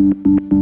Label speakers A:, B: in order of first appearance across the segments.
A: you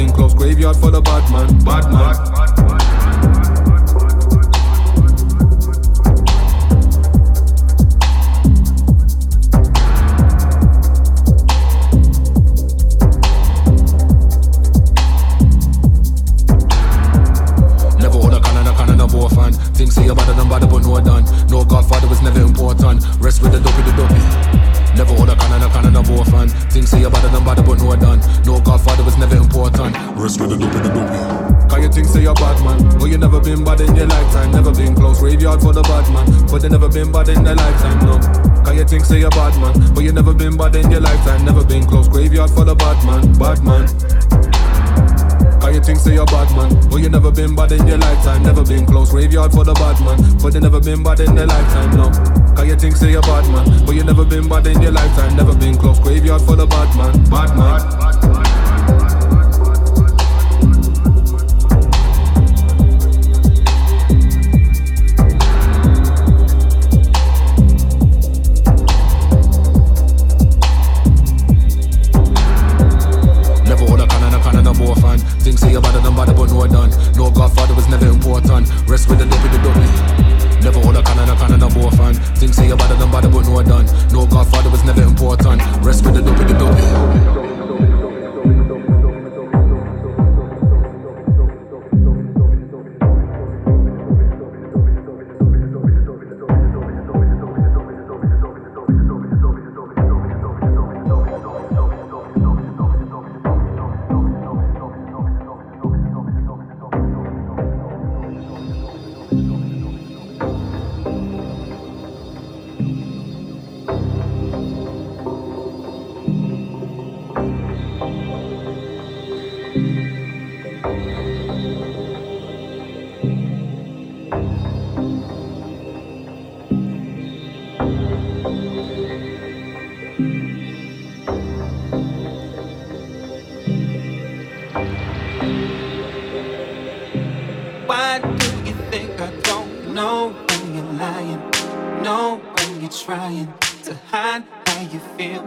A: Never close graveyard for Chris with a dopey the dopey. Cause you think say you're bad man, but you never been bad in your lifetime. Never been close, graveyard for the bad man, but they never been bad in their lifetime, no. Can you think say you're bad man, but you never been bad in your lifetime. Never been close, graveyard for the bad man, bad man. Can you think say you're bad man? But you never been bad in your lifetime. Never been close. Graveyard for the bad man. But they never been bad in their lifetime, no. Can you think say you're bad man? But you never been bad in your lifetime. Never been close. Graveyard for the bad man. Bad man, bad, bad, bad.
B: you're lying. Know when you're trying to hide how you feel.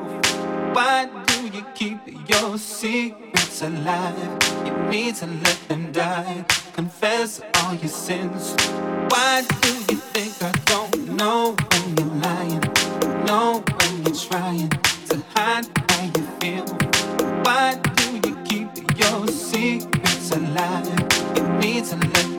B: Why do you keep your secrets alive? You need to let them die. Confess all your sins. Why do you think I don't know when you're lying? Know when you're trying to hide how you feel. Why do you keep your secrets alive? You need to let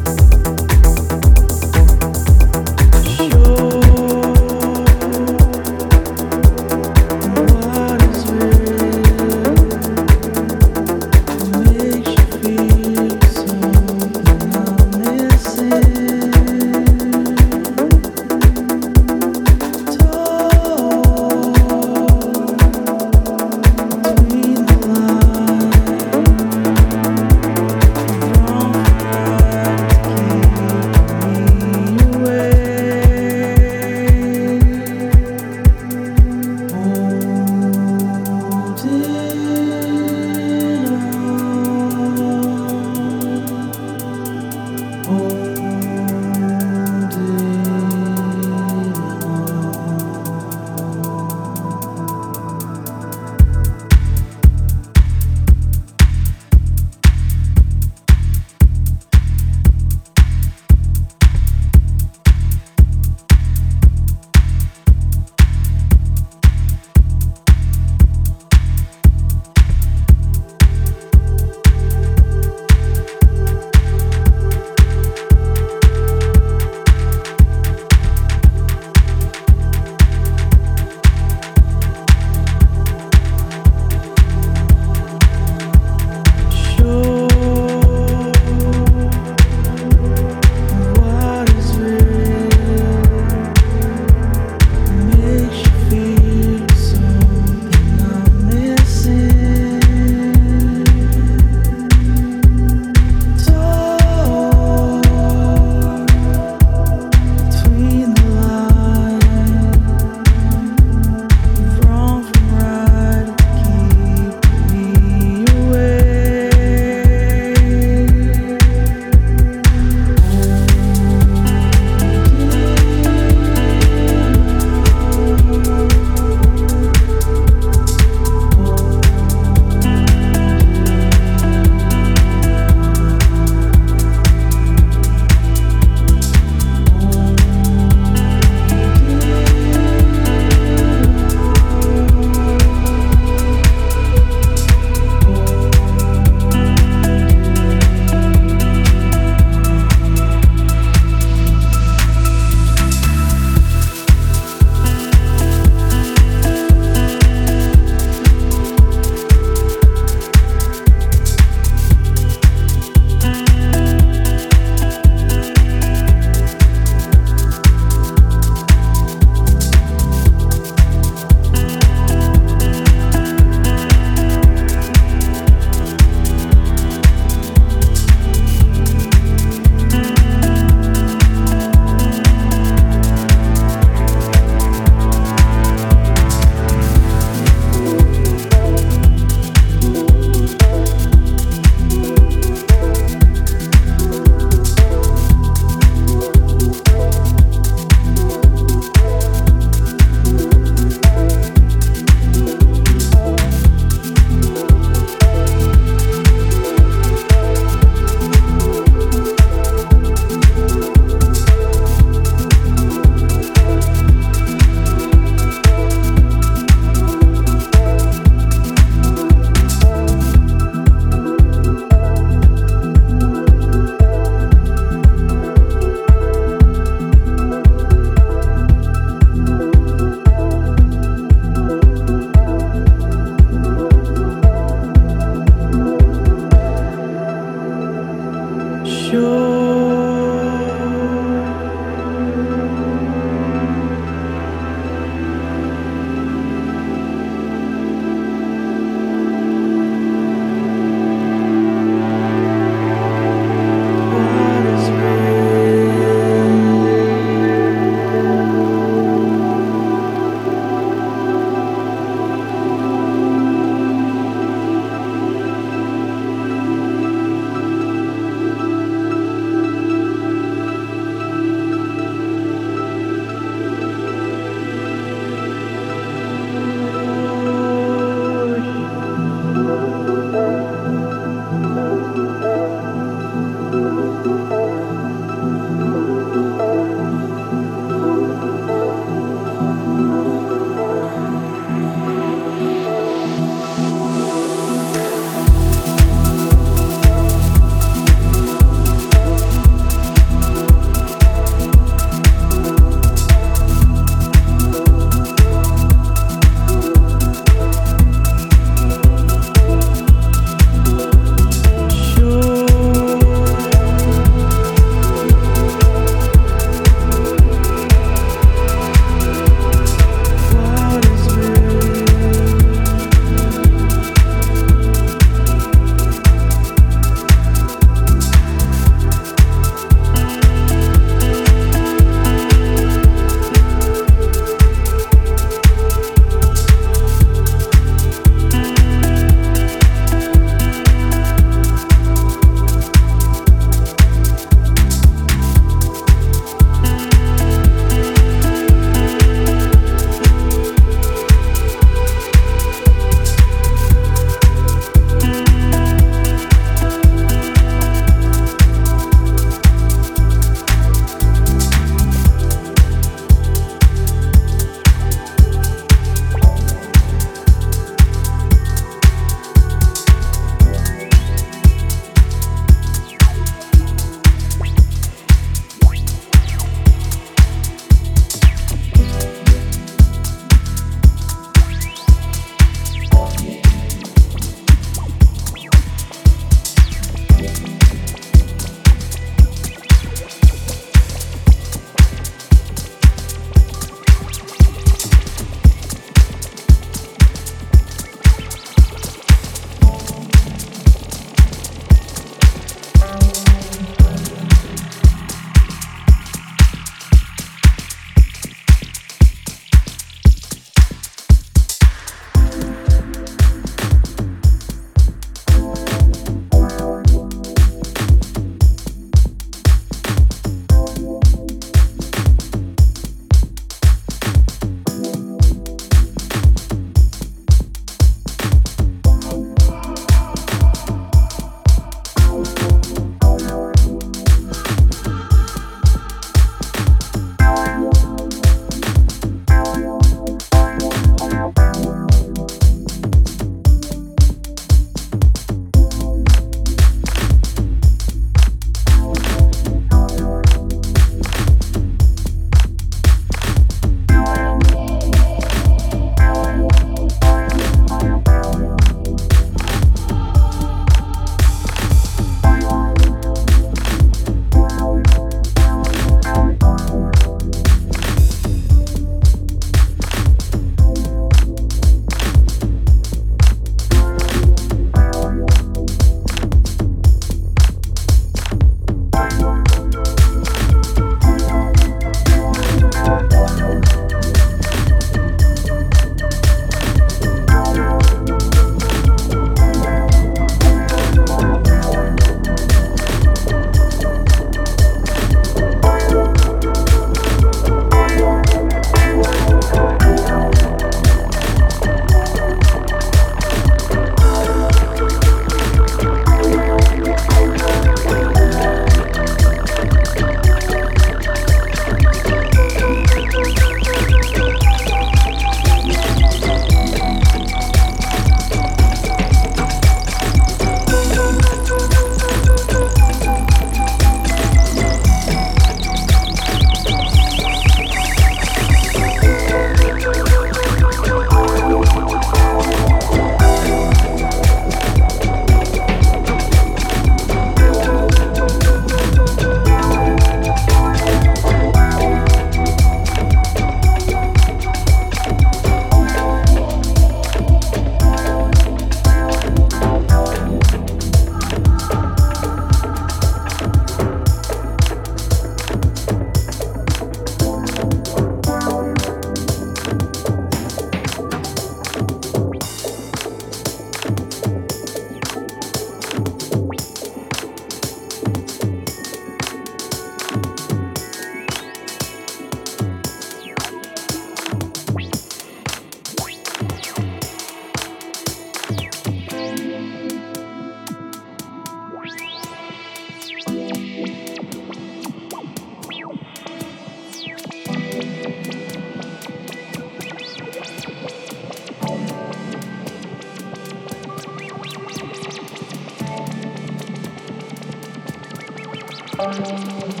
C: Música